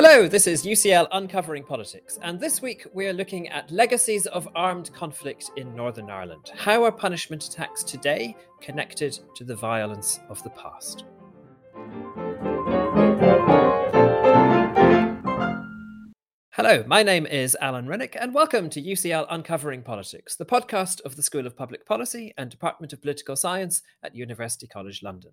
Hello, this is UCL Uncovering Politics, and this week we're looking at legacies of armed conflict in Northern Ireland. How are punishment attacks today connected to the violence of the past? Hello, my name is Alan Renwick, and welcome to UCL Uncovering Politics, the podcast of the School of Public Policy and Department of Political Science at University College London.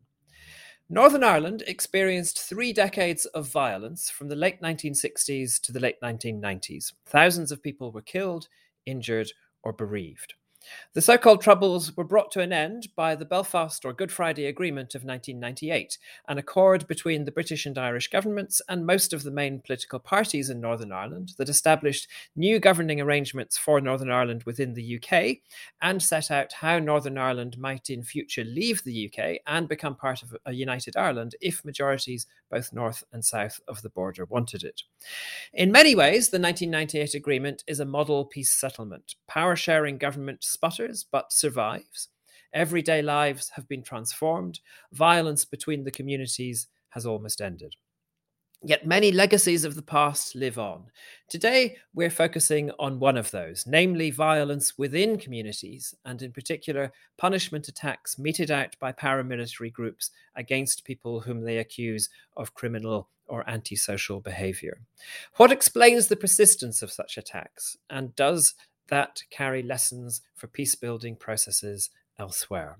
Northern Ireland experienced three decades of violence from the late 1960s to the late 1990s. Thousands of people were killed, injured, or bereaved. The so called Troubles were brought to an end by the Belfast or Good Friday Agreement of 1998, an accord between the British and Irish governments and most of the main political parties in Northern Ireland that established new governing arrangements for Northern Ireland within the UK and set out how Northern Ireland might in future leave the UK and become part of a united Ireland if majorities both north and south of the border wanted it. In many ways, the 1998 agreement is a model peace settlement. Power sharing government sputters but survives. Everyday lives have been transformed. Violence between the communities has almost ended. Yet many legacies of the past live on. Today, we're focusing on one of those, namely violence within communities, and in particular, punishment attacks meted out by paramilitary groups against people whom they accuse of criminal or antisocial behavior. What explains the persistence of such attacks, and does that carry lessons for peace building processes elsewhere?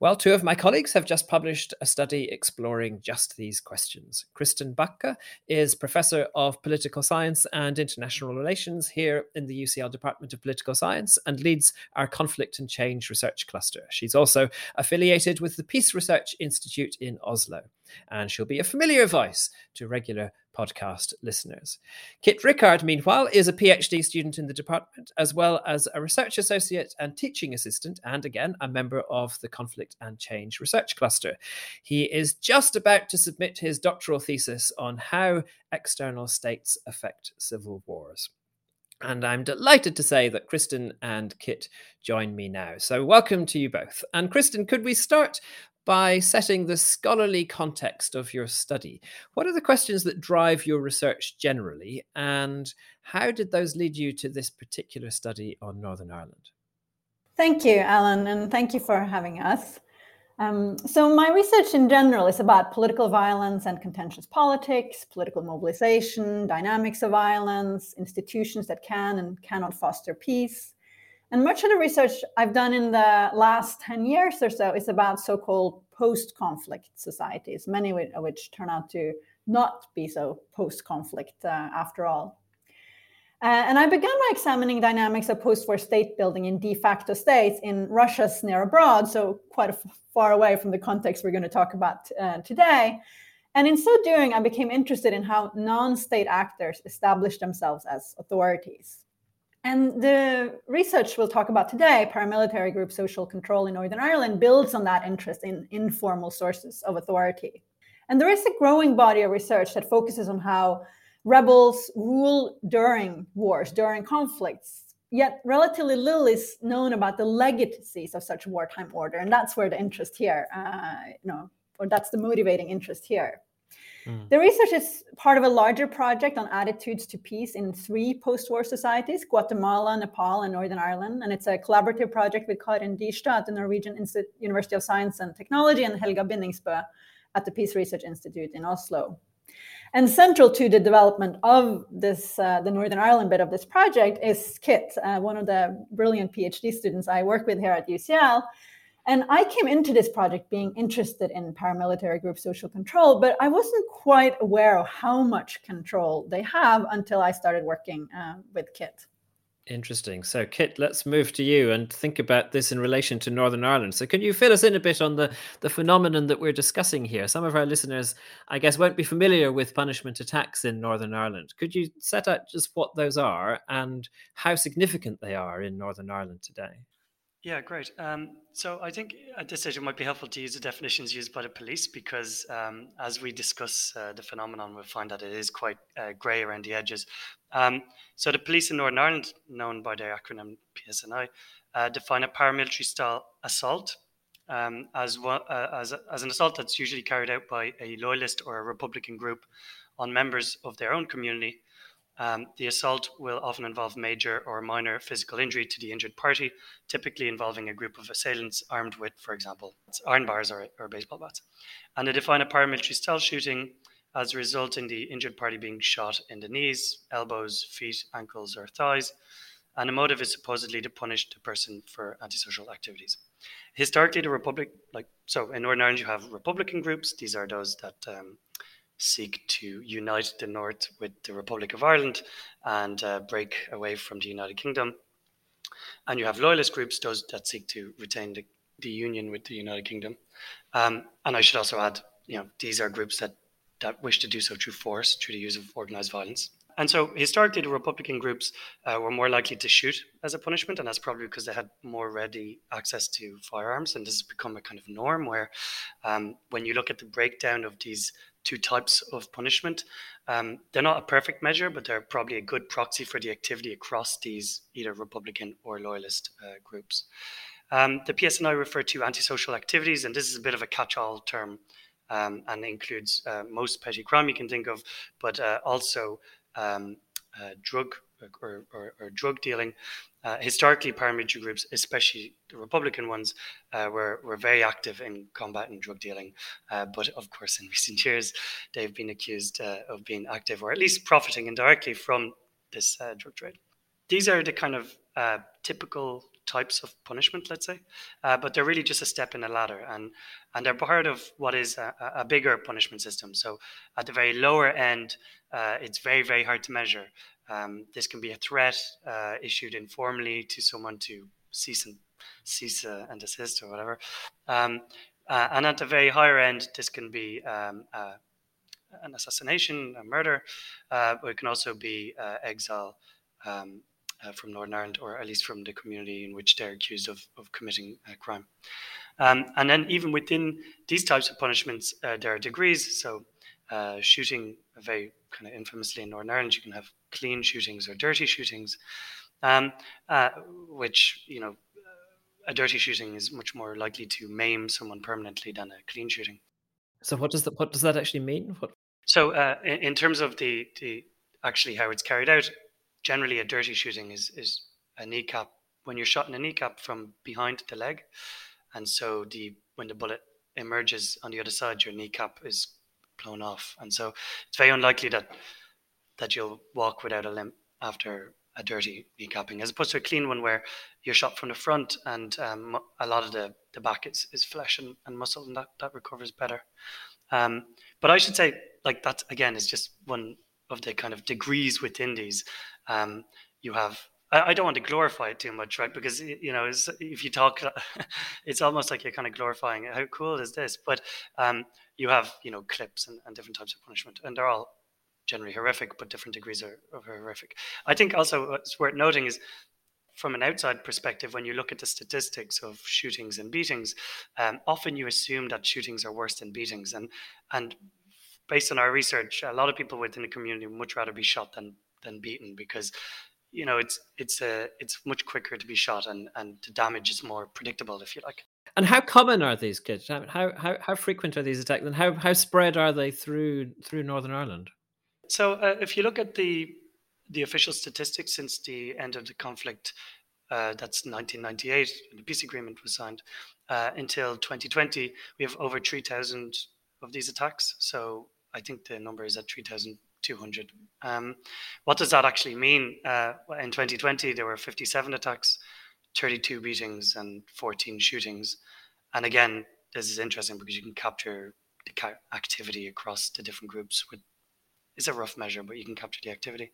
Well, two of my colleagues have just published a study exploring just these questions. Kristin Bakke is Professor of Political Science and International Relations here in the UCL Department of Political Science and leads our Conflict and Change Research Cluster. She's also affiliated with the Peace Research Institute in Oslo and she'll be a familiar voice to regular podcast listeners. Kit Rickard, meanwhile, is a PhD student in the department, as well as a research associate and teaching assistant, and again, a member of the Conflict and Change Research Cluster. He is just about to submit his doctoral thesis on how external states affect civil wars. And I'm delighted to say that Kristin and Kit join me now. So, welcome to you both. And Kristin, could we start by setting the scholarly context of your study. What are the questions that drive your research generally, and how did those lead you to this particular study on Northern Ireland? Thank you, Alan, and thank you for having us. Um, so, my research in general is about political violence and contentious politics, political mobilization, dynamics of violence, institutions that can and cannot foster peace, and much of the research I've done in the last 10 years or so is about so called post conflict societies, many of which turn out to not be so post conflict uh, after all. Uh, and I began by examining dynamics of post war state building in de facto states in Russia's near abroad, so quite far away from the context we're going to talk about uh, today. And in so doing, I became interested in how non state actors establish themselves as authorities. And the research we'll talk about today, paramilitary group social control in Northern Ireland, builds on that interest in informal sources of authority. And there is a growing body of research that focuses on how rebels rule during wars, during conflicts. Yet relatively little is known about the legacies of such wartime order, and that's where the interest here, uh, you know, or that's the motivating interest here. Mm. The research is part of a larger project on attitudes to peace in three post war societies Guatemala, Nepal, and Northern Ireland. And it's a collaborative project with Karin Dyrstad at the Norwegian Insti- University of Science and Technology and Helga Binningsbø at the Peace Research Institute in Oslo. And central to the development of this, uh, the Northern Ireland bit of this project is Kit, uh, one of the brilliant PhD students I work with here at UCL, and I came into this project being interested in paramilitary group social control, but I wasn't quite aware of how much control they have until I started working uh, with KIT. Interesting. So, Kit, let's move to you and think about this in relation to Northern Ireland. So, can you fill us in a bit on the, the phenomenon that we're discussing here? Some of our listeners, I guess, won't be familiar with punishment attacks in Northern Ireland. Could you set out just what those are and how significant they are in Northern Ireland today? Yeah, great. Um, so I think at this stage it might be helpful to use the definitions used by the police because um, as we discuss uh, the phenomenon, we'll find that it is quite uh, grey around the edges. Um, so the police in Northern Ireland, known by their acronym PSNI, uh, define a paramilitary style assault um, as, uh, as, as an assault that's usually carried out by a loyalist or a Republican group on members of their own community, um, the assault will often involve major or minor physical injury to the injured party, typically involving a group of assailants armed with, for example, iron bars or, or baseball bats. And they define a paramilitary style shooting as a result in the injured party being shot in the knees, elbows, feet, ankles, or thighs. And the motive is supposedly to punish the person for antisocial activities. Historically, the Republic, like so, in Northern Ireland, you have Republican groups. These are those that um, seek to unite the North with the Republic of Ireland and uh, break away from the United Kingdom. And you have loyalist groups, those that seek to retain the, the union with the United Kingdom. Um, and I should also add, you know, these are groups that that wish to do so through force, through the use of organized violence. And so historically, the Republican groups uh, were more likely to shoot as a punishment, and that's probably because they had more ready access to firearms. And this has become a kind of norm where, um, when you look at the breakdown of these two types of punishment, um, they're not a perfect measure, but they're probably a good proxy for the activity across these either Republican or loyalist uh, groups. Um, the PSNI refer to antisocial activities, and this is a bit of a catch all term um, and includes uh, most petty crime you can think of, but uh, also um, uh, drug or, or, or, drug dealing. Uh, historically, paramilitary groups, especially the Republican ones, uh, were, were very active in combating drug dealing. Uh, but of course, in recent years, they've been accused of being active or at least profiting indirectly from this drug trade. These are the kind of typical types of punishment, let's say, uh, but they're really just a step in the ladder, and and they're part of what is a, a bigger punishment system. So at the very lower end, uh, it's very very hard to measure. Um, this can be a threat uh, issued informally to someone to cease and cease uh, and desist or whatever, um, uh, and at the very higher end, this can be um, uh, an assassination, a murder, but it can also be exile. Um, uh, from Northern Ireland, or at least from the community in which they're accused of, of committing a crime. Um, and then, even within these types of punishments, uh, there are degrees. So, uh, shooting, very kind of infamously in Northern Ireland, you can have clean shootings or dirty shootings, um, uh, which, you know, a dirty shooting is much more likely to maim someone permanently than a clean shooting. So, what does that what does that actually mean? What? So, uh, in, in, terms of the the actually how it's carried out, generally a dirty shooting is is a kneecap when you're shot in a kneecap from behind the leg, and so the when the bullet emerges on the other side, your kneecap is blown off, and so it's very unlikely that that you'll walk without a limp after a dirty kneecapping, as opposed to a clean one where you're shot from the front and um, a lot of the, the back is, is flesh and, and muscle, and that, that recovers better. Um, but I should say, like that again is just one of the kind of degrees within these um, you have I, don't want to glorify it too much, right? Because you know, if you talk, it's almost like you're kind of glorifying it. How cool is this? But um, you have you know clips and, and, different types of punishment, and they're all generally horrific, but different degrees of, of horrific. I think also what's worth noting is from an outside perspective, when you look at the statistics of shootings and beatings, um, often you assume that shootings are worse than beatings, and and based on our research, a lot of people within the community would much rather be shot than than beaten because you know it's it's a it's much quicker to be shot and and the damage is more predictable if you like and how common are these kids? How how how frequent are these attacks? And how how spread are they through through northern ireland? So uh, if you look at the the official statistics since the end of the conflict uh, that's 1998 the peace agreement was signed uh, until 2020 we have over 3000 of these attacks. So i think the number is at 3,200. Um, what does that actually mean? Uh, in 2020, there were 57 attacks, 32 beatings, and 14 shootings. And again, this is interesting because you can capture the activity across the different groups. With it's a rough measure, but you can capture the activity.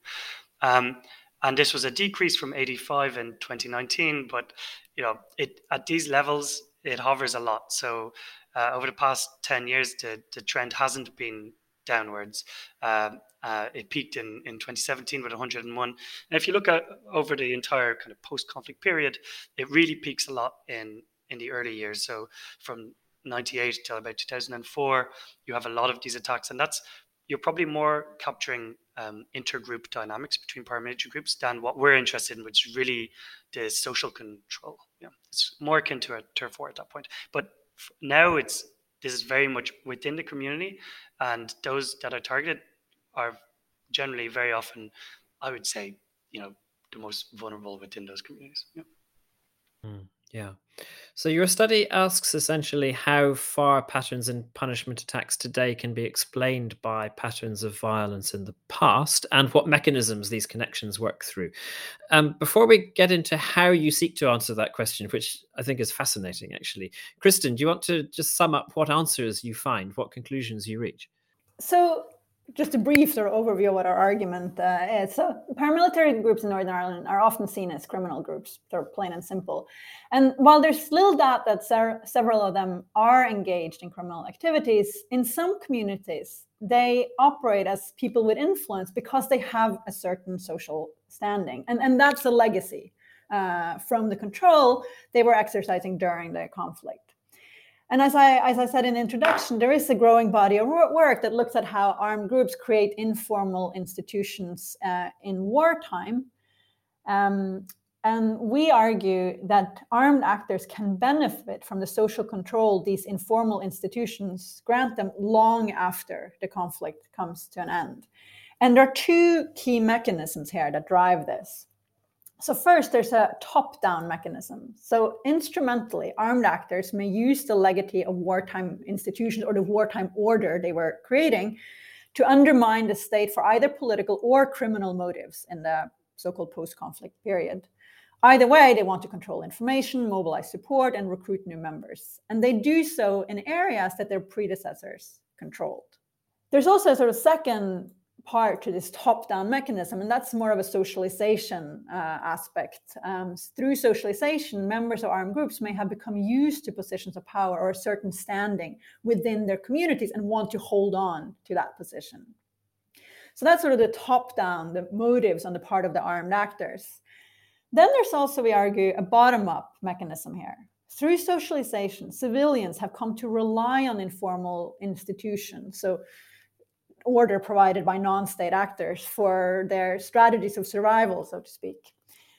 Um, and this was a decrease from 85 in 2019, but you know, it at these levels it hovers a lot. So uh, over the past 10 years, the, the trend hasn't been downwards. Um, uh, it peaked in, in 2017 with 101. And if you look at over the entire kind of post-conflict period, it really peaks a lot in in the early years. So from 98 till about 2004, you have a lot of these attacks, and that's you're probably more capturing um, intergroup dynamics between paramilitary groups than what we're interested in, which is really the social control. Yeah, it's more akin to a turf war at that point. But now it's this is very much within the community, and those that are targeted are generally very often, I would say, you know, the most vulnerable within those communities. Yeah. Mm, yeah. So your study asks essentially how far patterns in punishment attacks today can be explained by patterns of violence in the past and what mechanisms these connections work through. Um, before we get into how you seek to answer that question, which I think is fascinating actually, Kristin, do you want to just sum up what answers you find, what conclusions you reach? So just a brief sort of overview of what our argument uh, is. So, paramilitary groups in Northern Ireland are often seen as criminal groups, sort of plain and simple. And while there's little doubt that ser- several of them are engaged in criminal activities, in some communities, they operate as people with influence because they have a certain social standing. And, and that's a legacy uh, from the control they were exercising during the conflict. And as I, as I said in introduction, there is a growing body of work that looks at how armed groups create informal institutions uh, in wartime. Um, and we argue that armed actors can benefit from the social control these informal institutions grant them long after the conflict comes to an end. And there are two key mechanisms here that drive this. So first, there's a top-down mechanism. So instrumentally, armed actors may use the legacy of wartime institutions or the wartime order they were creating to undermine the state for either political or criminal motives in the so-called post-conflict period. Either way, they want to control information, mobilize support, and recruit new members. And they do so in areas that their predecessors controlled. There's also a sort of second part to this top-down mechanism, and that's more of a socialization uh, aspect. Um, through socialization, members of armed groups may have become used to positions of power or a certain standing within their communities and want to hold on to that position. So that's sort of the top-down, the motives on the part of the armed actors. Then there's also, we argue, a bottom-up mechanism here. Through socialization, civilians have come to rely on informal institutions. So order provided by non-state actors for their strategies of survival, so to speak.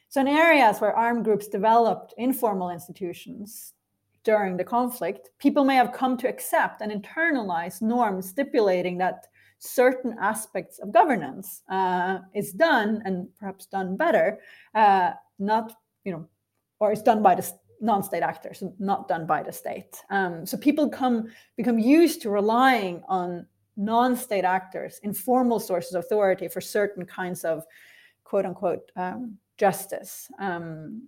So in areas where armed groups developed informal institutions during the conflict, people may have come to accept and internalize norms stipulating that certain aspects of governance uh, is done and perhaps done better, uh, not, you know, or is done by the non-state actors, not done by the state. Um, so people come become used to relying on non-state actors, informal sources of authority for certain kinds of quote unquote um, justice. Um,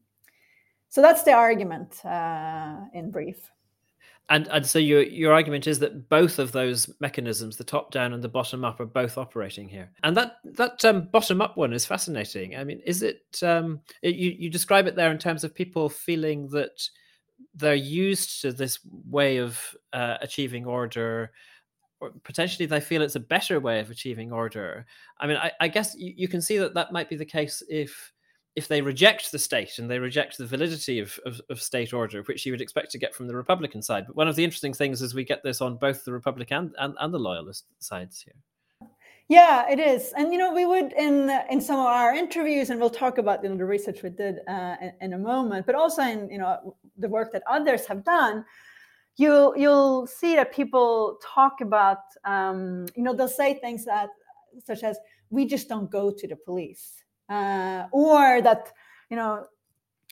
so that's the argument uh, in brief. And and so your your argument is that both of those mechanisms, the top down and the bottom up, are both operating here. And that that um, bottom up one is fascinating. I mean, is it, um, it, you you describe it there in terms of people feeling that they're used to this way of uh, achieving order or potentially they feel it's a better way of achieving order. I mean, I, I guess you, you, can see that that might be the case if if they reject the state and they reject the validity of, of, of, state order, which you would expect to get from the Republican side. But one of the interesting things is we get this on both the Republican and, and the loyalist sides here. Yeah, it is, and you know, we would in in some of our interviews, and we'll talk about you know the research we did uh, in, in a moment, but also in you know the work that others have done you'll you'll see that people talk about um, you know they'll say things that such as we just don't go to the police uh, or that you know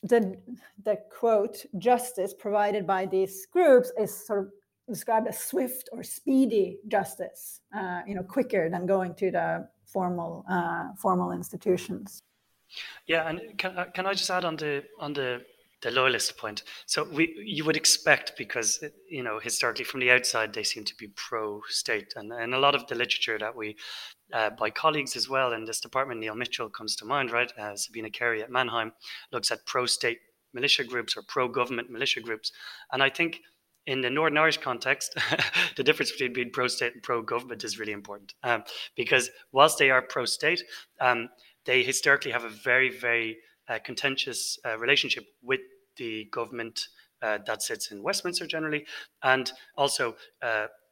the the quote justice provided by these groups is sort of described as swift or speedy justice uh, you know quicker than going to the formal uh, formal institutions. Yeah and can, uh, can i just add on the on the the loyalist point. So we you would expect because you know historically from the outside they seem to be pro-state, and and a lot of the literature that we uh, by colleagues as well in this department, Neil Mitchell comes to mind, right? Uh, Sabine Carey at Mannheim looks at pro-state militia groups or pro-government militia groups, and I think in the Northern Irish context, the difference between being pro-state and pro-government is really important um, because whilst they are pro-state, um, they historically have a very very uh, contentious uh, relationship with the government uh, that sits in Westminster generally, and also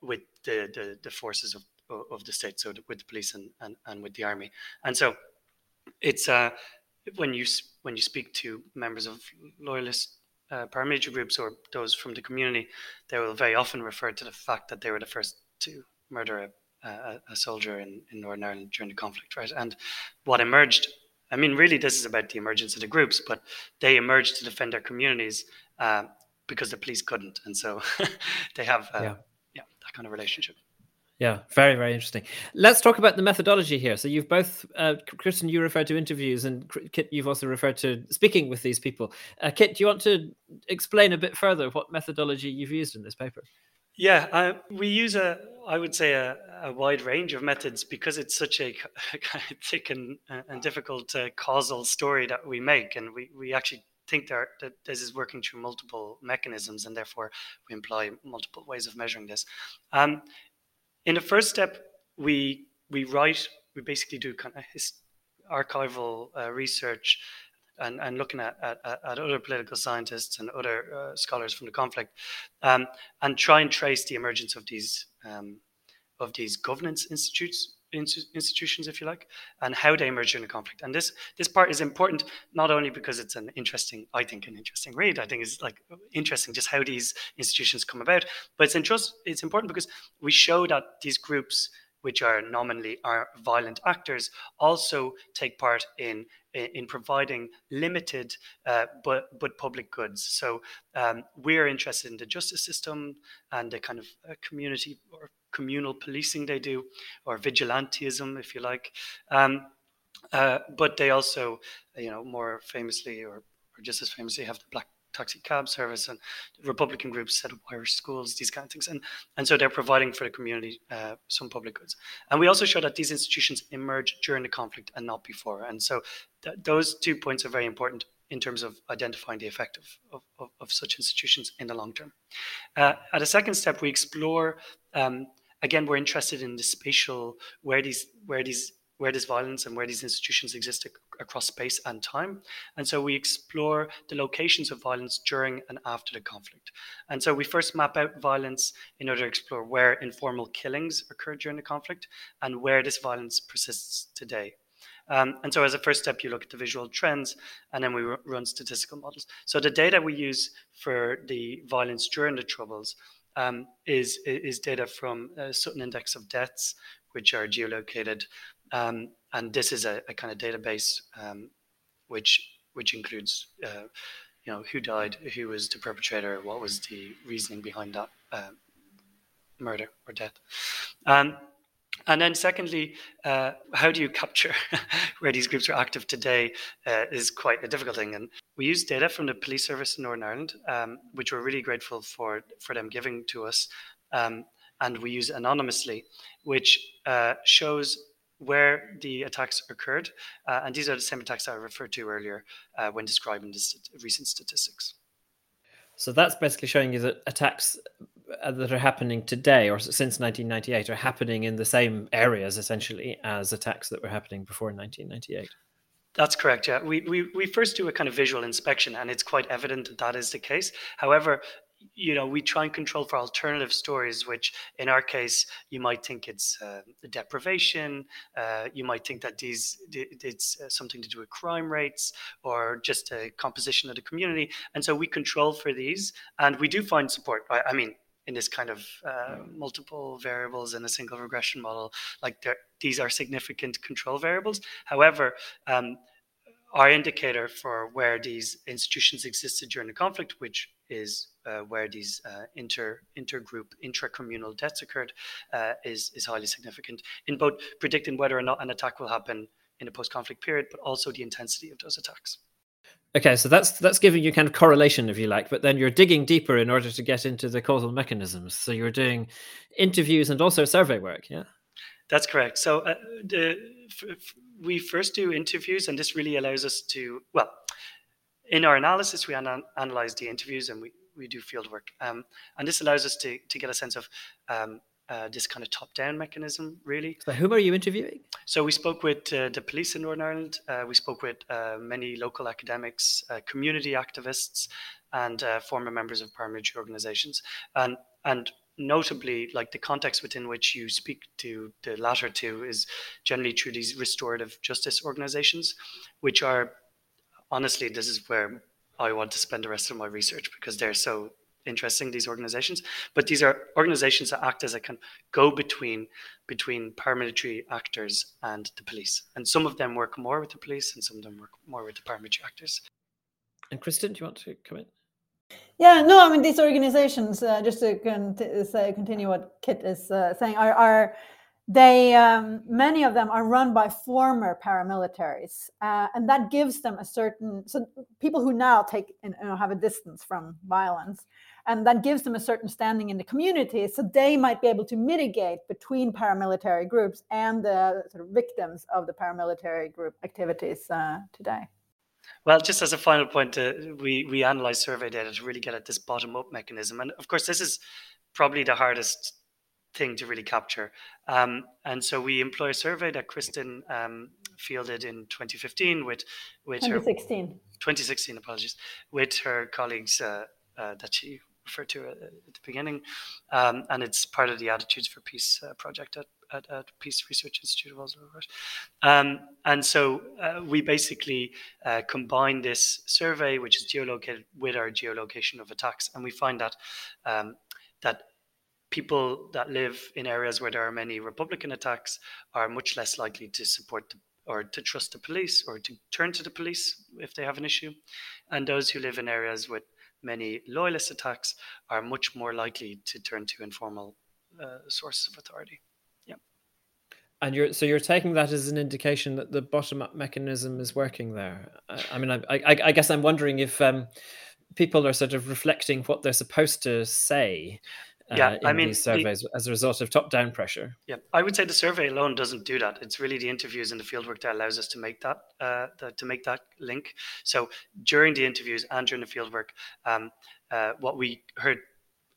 with the, the, the forces of of the state, so with the police and, and, and with the army. And so it's uh, when you when you speak to members of loyalist uh, paramilitary groups or those from the community, they will very often refer to the fact that they were the first to murder a, a, a soldier in, in Northern Ireland during the conflict, right? And what emerged, I mean, really, this is about the emergence of the groups, but they emerged to defend their communities uh, because the police couldn't, and so they have uh, yeah. yeah that kind of relationship. Yeah, very, very interesting. Let's talk about the methodology here. So you've both, uh, Kristin, you referred to interviews, and Kit, you've also referred to speaking with these people. Uh, Kit, do you want to explain a bit further what methodology you've used in this paper? Yeah, we use a, I would say, a, a, wide range of methods because it's such a kind of thick and, and difficult uh, causal story that we make, and we, we actually think that this is working through multiple mechanisms, and therefore we employ multiple ways of measuring this. Um, in the first step, we we write, we basically do kind of his, archival uh, research and, and looking at, at, at, other political scientists and other uh, scholars from the conflict, um, and try and trace the emergence of these um, of these governance institutes institutions, if you like, and how they emerge during the conflict. And this this part is important not only because it's an interesting, I think, an interesting read. I think it's like interesting just how these institutions come about, but it's interest, it's important because we show that these groups, which are nominally are violent actors, also take part in in providing limited uh, but but public goods. So um, we're interested in the justice system and the kind of uh, community or communal policing they do, or vigilantism, if you like. Um, uh, but they also, you know, more famously or, or just as famously have the black taxi cab service and Republican groups set up Irish schools, these kind of things. And, and so they're providing for the community uh, some public goods. And we also show that these institutions emerge during the conflict and not before. And so th- those two points are very important in terms of identifying the effect of, of, of such institutions in the long term. Uh, at a second step, we explore um, again, we're interested in the spatial where these where these where this violence and where these institutions exist across space and time. And so we explore the locations of violence during and after the conflict. And so we first map out violence in order to explore where informal killings occurred during the conflict and where this violence persists today. Um, and so, as a first step, you look at the visual trends, and then we run statistical models. So, the data we use for the violence during the Troubles um, is is data from uh, Sutton Index of Deaths, which are geolocated, um, and this is a, a, kind of database um, which which includes uh, you know who died, who was the perpetrator, what was the reasoning behind that uh, murder or death. Um, and then, secondly, uh, how do you capture where these groups are active today uh, is quite a difficult thing. And we use data from the police service in Northern Ireland, um, which we're really grateful for for them giving to us. Um, and we use anonymously, which uh, shows where the attacks occurred. Uh, and these are the same attacks I referred to earlier uh, when describing the st- recent statistics. So that's basically showing you that attacks uh, that are happening today or since 1998 are happening in the same areas essentially as attacks that were happening before 1998. That's correct. Yeah, we, we we first do a kind of visual inspection, and it's quite evident that that is the case. However, you know, we try and control for alternative stories, which in our case, you might think it's uh, deprivation. Uh, you might think that these it's uh, something to do with crime rates or just a composition of the community. And so we control for these, and we do find support. I, I mean, in this kind of uh, multiple variables in a single regression model, like these are significant control variables. However, um, our indicator for where these institutions existed during the conflict, which is where these uh, inter intergroup intracommunal deaths occurred, uh, is is highly significant in both predicting whether or not an attack will happen in a post-conflict period, but also the intensity of those attacks. Okay, so that's that's giving you kind of correlation, if you like, but then you're digging deeper in order to get into the causal mechanisms. So you're doing interviews and also survey work, yeah. That's correct. So uh, the, f- f- we first do interviews, and this really allows us to well, in our analysis, we an- analyze the interviews and we we do field work, um, and this allows us to to get a sense of um, uh, this kind of top-down mechanism, really. So, whom are you interviewing? So, we spoke with uh, the police in Northern Ireland. Uh, we spoke with uh, many local academics, uh, community activists, and uh, former members of paramilitary organizations. And and notably, like the context within which you speak to the latter two is generally through these restorative justice organizations, which are honestly, this is where I want to spend the rest of my research because they're so interesting these organizations. But these are organizations that act as a kind of go between between paramilitary actors and the police. And some of them work more with the police and some of them work more with the paramilitary actors. And kristin do you want to come in? Yeah no i mean these organizations uh, just to say, continue what kit is uh, saying are, are they um, many of them are run by former paramilitaries uh, and that gives them a certain so people who now take you know, have a distance from violence and that gives them a certain standing in the community so they might be able to mitigate between paramilitary groups and the sort of victims of the paramilitary group activities uh, today. Well, just as a final point, uh, we we analyze survey data to really get at this bottom up mechanism, and of course, this is probably the hardest thing to really capture. Um, and so we employ a survey that Kristin um, fielded in 2015 with with 2016. her 2016 apologies with her colleagues uh, uh, that she referred to at, the beginning, um, and it's part of the Attitudes for Peace uh, project at, at, at, Peace Research Institute of Oslo. Um, and so uh, we basically uh, combine this survey, which is geolocated, with our geolocation of attacks, and we find that um, that people that live in areas where there are many Republican attacks are much less likely to support the, or to trust the police or to turn to the police if they have an issue. And those who live in areas with many loyalist attacks are much more likely to turn to informal uh, sources of authority. Yeah. And you're so you're taking that as an indication that the bottom-up mechanism is working there. I, I mean, I, I, I, guess I'm wondering if um, people are sort of reflecting what they're supposed to say yeah, uh, I mean, these surveys the, as a result of top-down pressure. Yeah, I would say the survey alone doesn't do that. It's really the interviews and the fieldwork that allows us to make that uh, the, to make that link. So during the interviews and during the fieldwork, um, uh, what we heard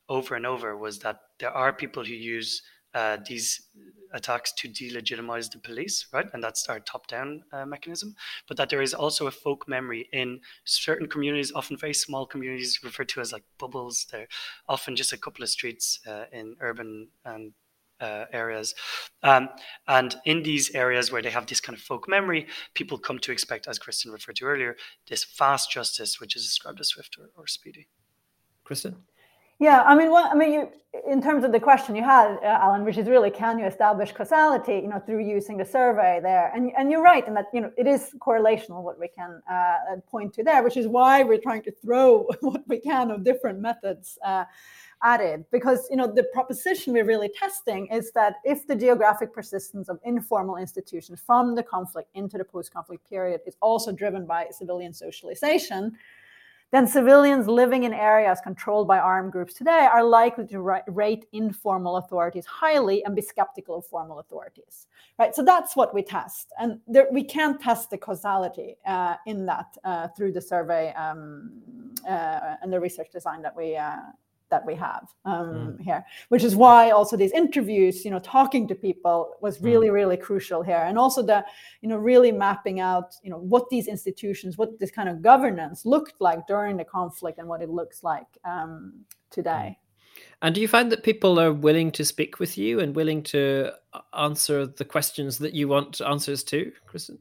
over and over was that there are people who use uh, these attacks to delegitimize the police, right? And that's our top down uh, mechanism. But that there is also a folk memory in certain communities, often very small communities referred to as like bubbles. They're often just a couple of streets uh, in urban and uh, areas. Um, and in these areas where they have this kind of folk memory, people come to expect, as Kristin referred to earlier, this fast justice, which is described as swift or, or speedy. Kristin? Yeah, I mean, what I mean, you, in terms of the question you had, uh, Alan, which is really can you establish causality, you know, through using the survey there, and and you're right in that you know it is correlational what we can uh, point to there, which is why we're trying to throw what we can of different methods. Uh, at it because you know the proposition we're really testing is that if the geographic persistence of informal institutions from the conflict into the post-conflict period is also driven by civilian socialization then civilians living in areas controlled by armed groups today are likely to rate informal authorities highly and be skeptical of formal authorities right? So that's what we test. And there, we can't test the causality uh, in that uh, through the survey um, uh, and the research design that we uh, that we have um, mm. here, which is why also these interviews, you know, talking to people was mm. really, mm. really crucial here, and also the, you know, really mapping out, you know, what these institutions, what this kind of governance looked like during the conflict, and what it looks like um, today. Mm. And do you find that people are willing to speak with you and willing to uh, answer the questions that you want answers to, Kristin?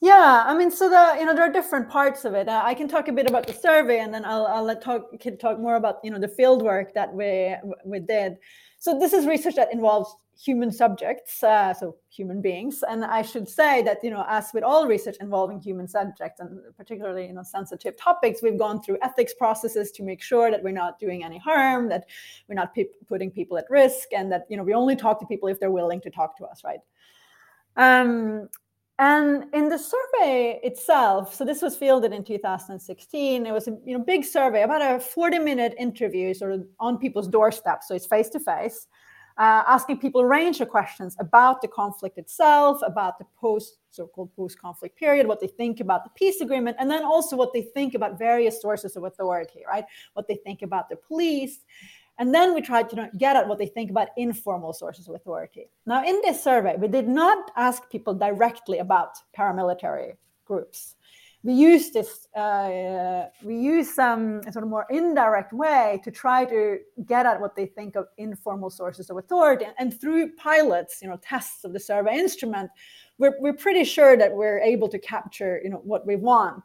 Yeah, I mean, so the you know there are different parts of it. Uh, I can talk a bit about the survey, and then I'll I'll let talk can talk more about you know the field work that we we did. So this is research that involves human subjects, uh, so human beings, and I should say that you know as with all research involving human subjects and particularly you know sensitive topics, we've gone through ethics processes to make sure that we're not doing any harm, that we're not pe- putting people at risk, and that you know we only talk to people if they're willing to talk to us, right? Um, and in the survey itself, so this was fielded in 2016. It was a you know big survey, about a 40 minute interview, sort of on people's doorsteps. So it's face to face, asking people a range of questions about the conflict itself, about the post so-called post-conflict period, what they think about the peace agreement, and then also what they think about various sources of authority, right? What they think about the police. And then we tried to get at what they think about informal sources of authority. Now, in this survey, we did not ask people directly about paramilitary groups. We used this, uh, we used some sort of more indirect way to try to get at what they think of informal sources of authority. And through pilots, you know, tests of the survey instrument, we're, we're pretty sure that we're able to capture, you know, what we want.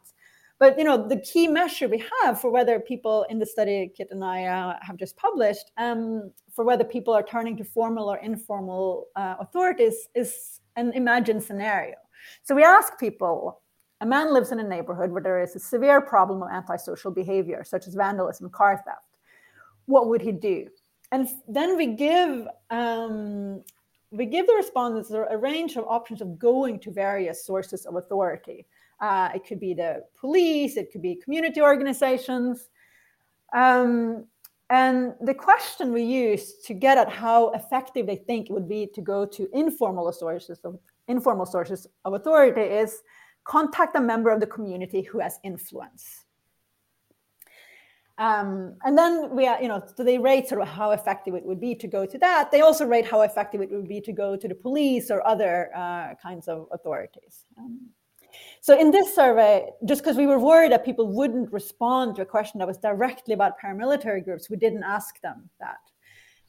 But you know, the key measure we have for whether people in the study Kit and I uh, have just published, um, for whether people are turning to formal or informal uh, authorities, is an imagined scenario. So we ask people. A man lives in a neighborhood where there is a severe problem of antisocial behavior, such as vandalism, car theft. What would he do? And then we give um, we give the respondents a range of options of going to various sources of authority. Uh, it could be the police, it could be community organizations. Um, and the question we use to get at how effective they think it would be to go to informal sources of informal sources of authority is contact a member of the community who has influence. Um, and then we, are, you know, so they rate sort of how effective it would be to go to that. They also rate how effective it would be to go to the police or other uh, kinds of authorities. Um, so in this survey, just because we were worried that people wouldn't respond to a question that was directly about paramilitary groups, we didn't ask them that.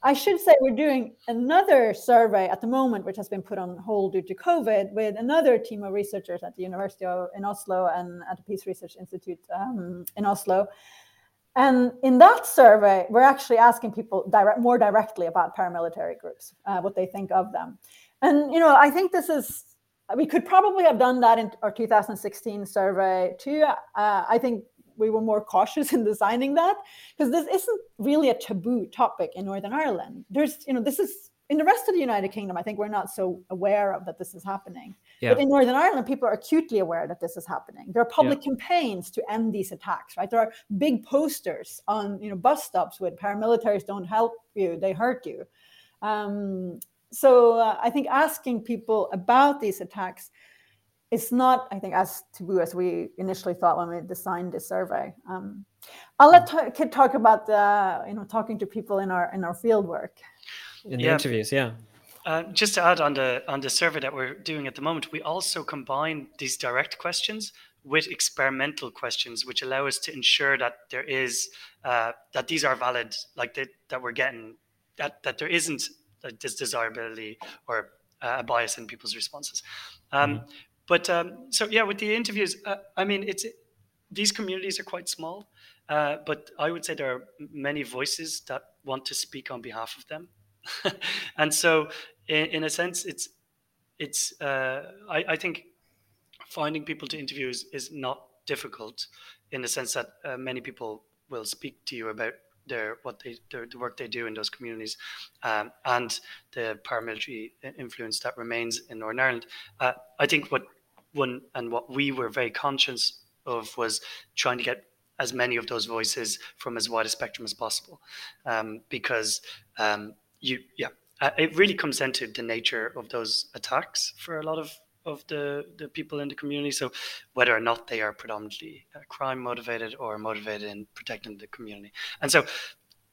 I should say we're doing another survey at the moment, which has been put on hold due to COVID, with another team of researchers at the University of, in Oslo and at the Peace Research Institute um, in Oslo. And in that survey, we're actually asking people direct, more directly about paramilitary groups, uh, what they think of them. And you know, I think this is we could probably have done that in our 2016 survey too. Uh, I think we were more cautious in designing that because this isn't really a taboo topic in Northern Ireland. There's, you know, this is in the rest of the United Kingdom. I think we're not so aware of that this is happening. Yeah. But in Northern Ireland, people are acutely aware that this is happening. There are public yeah. campaigns to end these attacks. Right, there are big posters on you know bus stops with paramilitaries don't help you, they hurt you. Um, so uh, I think asking people about these attacks is not, I think, as taboo as we initially thought when we designed this survey. Um, I'll let t- Kit talk about the, you know, talking to people in our in our field work. In the yeah. interviews, yeah. Uh, just to add on the on the survey that we're doing at the moment, we also combine these direct questions with experimental questions, which allow us to ensure that there is uh, that these are valid, like that that we're getting that that there isn't this desirability or uh, a bias in people's responses. Um, mm-hmm. But um, so yeah, with the interviews, uh, I mean, it's these communities are quite small, uh, but I would say there are many voices that want to speak on behalf of them, and so in, in, a sense, it's it's uh, I, I, think finding people to interview is, is not difficult in the sense that uh, many people will speak to you about their what they their, the work they do in those communities um, and the paramilitary influence that remains in Northern Ireland. Uh, I think what one and what we were very conscious of was trying to get as many of those voices from as wide a spectrum as possible, um, because um, you yeah. Uh, it really comes down to the nature of those attacks for a lot of of the, the people in the community. So whether or not they are predominantly uh, crime motivated or motivated in protecting the community. And so,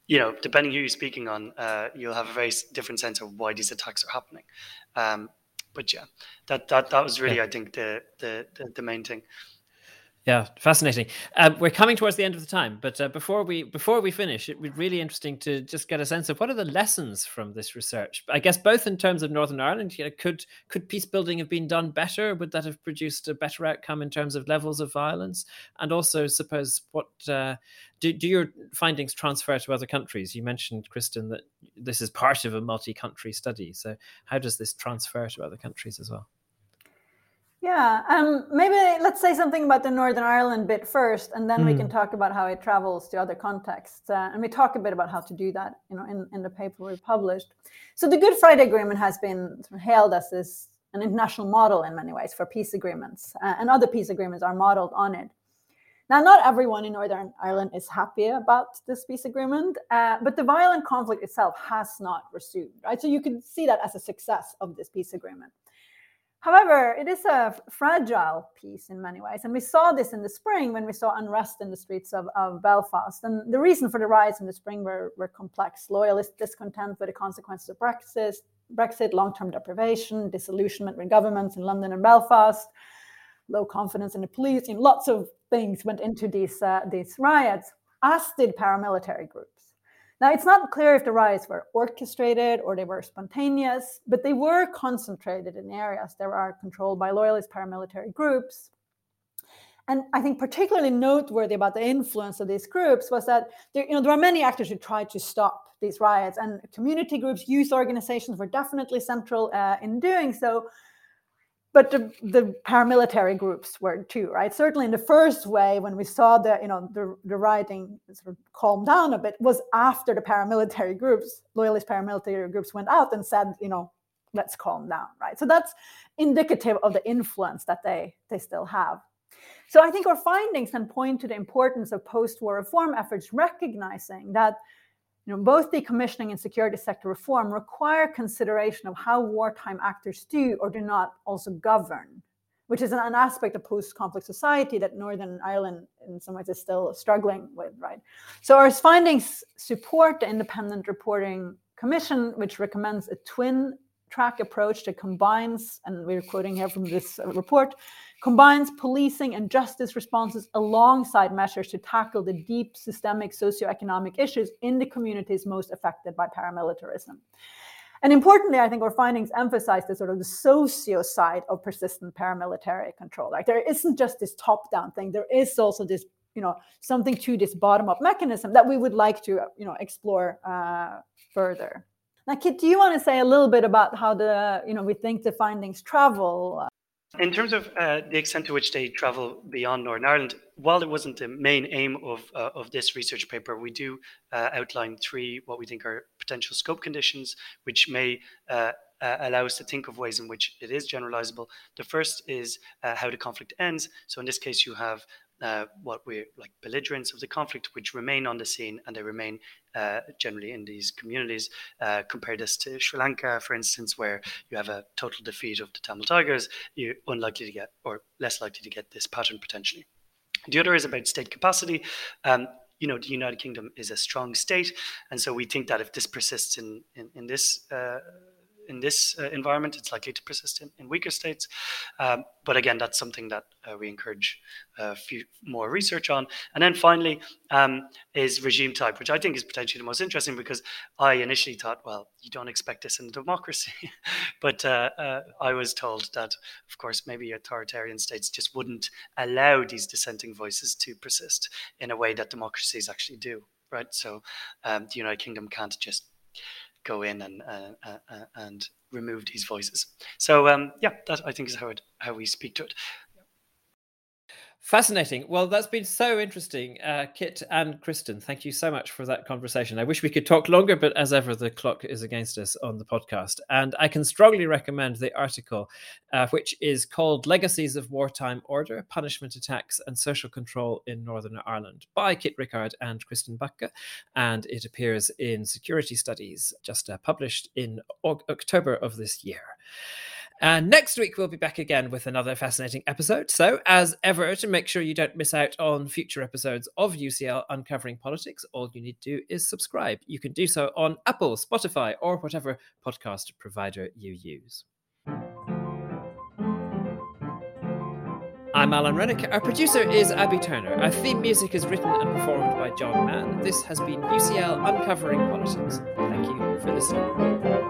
you know, depending who you're speaking on, uh, you'll have a very different sense of why these attacks are happening. Um, but yeah, that, that, that was really. I think, the, the, the, the main thing. Yeah, fascinating. Uh, we're coming towards the end of the time, but uh, before we before we finish, it would be really interesting to just get a sense of what are the lessons from this research. I guess both in terms of Northern Ireland, you know, could could peace building have been done better? Would that have produced a better outcome in terms of levels of violence? And also, suppose what uh, do do your findings transfer to other countries? You mentioned, Kristin, that this is part of a multi-country study. So, how does this transfer to other countries as well? Yeah, um, maybe let's say something about the Northern Ireland bit first, and then mm. we can hmm. talk about how it travels to other contexts. Uh, and we talk a bit about how to do that, you know, in, in the paper we published. So the Good Friday Agreement has been hailed as this an international model in many ways for peace agreements, uh, and other peace agreements are modeled on it. Now, not everyone in Northern Ireland is happy about this peace agreement, uh, but the violent conflict itself has not resumed, right? So you can see that as a success of this peace agreement. However, it is a fragile peace in many ways. And we saw this in the spring when we saw unrest in the streets of, of Belfast. And the reason for the riots in the spring were, were complex loyalist discontent with the consequences of Brexit, Brexit long term deprivation, disillusionment with governments in London and Belfast, low confidence in the police. You know, lots of things went into these, uh, these riots, as did paramilitary groups. Now, it's not clear if the riots were orchestrated or they were spontaneous, but they were concentrated in areas that are controlled by loyalist paramilitary groups. And I think particularly noteworthy about the influence of these groups was that there, you know, there are many actors who tried to stop these riots, and community groups, youth organizations were definitely central uh, in doing so. But the, the, paramilitary groups were too, right? Certainly, in the first way, when we saw the you know the, the rioting sort of calm down a bit, was after the paramilitary groups, loyalist paramilitary groups, went out and said, you know, let's calm down, right? So that's indicative of the influence that they they still have. So I think our findings can point to the importance of post-war reform efforts, recognizing that you know, both decommissioning and security sector reform require consideration of how wartime actors do or do not also govern, which is an aspect of post-conflict society that Northern Ireland, in some ways, is still struggling with. Right. So our findings support the Independent Reporting Commission, which recommends a twin track approach that combines, and we're quoting here from this report, combines policing and justice responses alongside measures to tackle the deep systemic socioeconomic issues in the communities most affected by paramilitarism. And importantly, I think our findings emphasize the sort of the socio side of persistent paramilitary control. Like there isn't just this top-down thing, there is also this, you know, something to this bottom-up mechanism that we would like to, you know, explore uh, further. Now, Kit, do you want to say a little bit about how the, you know, we think the findings travel? In terms of uh, the extent to which they travel beyond Northern Ireland, while it wasn't the main aim of uh, of this research paper, we do uh, outline three what we think are potential scope conditions, which may uh, uh, allow us to think of ways in which it is generalizable. The first is uh, how the conflict ends. So in this case, you have uh, what we're like belligerents of the conflict, which remain on the scene and they remain uh, generally in these communities. Uh, compare this to Sri Lanka, for instance, where you have a total defeat of the Tamil Tigers, you're unlikely to get or less likely to get this pattern potentially. The other is about state capacity. Um, you know, the United Kingdom is a strong state, and so we think that if this persists in in, in this uh, in this uh, environment, it's likely to persist in, in weaker states. Um, but again, that's something that uh, we encourage uh, few more research on. And then finally um, is regime type, which I think is potentially the most interesting because I initially thought, well, you don't expect this in a democracy. but uh, uh, I was told that, of course, maybe authoritarian states just wouldn't allow these dissenting voices to persist in a way that democracies actually do. Right. So um, the United Kingdom can't just go in and uh, uh, uh, and remove these voices. So um, yeah, that I think is how it how we speak to it. Fascinating. Well, that's been so interesting. Uh, Kit and Kristin, thank you so much for that conversation. I wish we could talk longer, but as ever, the clock is against us on the podcast. And I can strongly recommend the article, uh, which is called Legacies of Wartime Order, Punishment Attacks and Social Control in Northern Ireland by Kit Rickard and Kristin Bakke. And it appears in Security Studies, just uh, published in October of this year. And next week, we'll be back again with another fascinating episode. So, as ever, to make sure you don't miss out on future episodes of UCL Uncovering Politics, all you need to do is subscribe. You can do so on Apple, Spotify, or whatever podcast provider you use. I'm Alan Renwick. Our producer is Abby Turner. Our theme music is written and performed by John Mann. This has been UCL Uncovering Politics. Thank you for listening.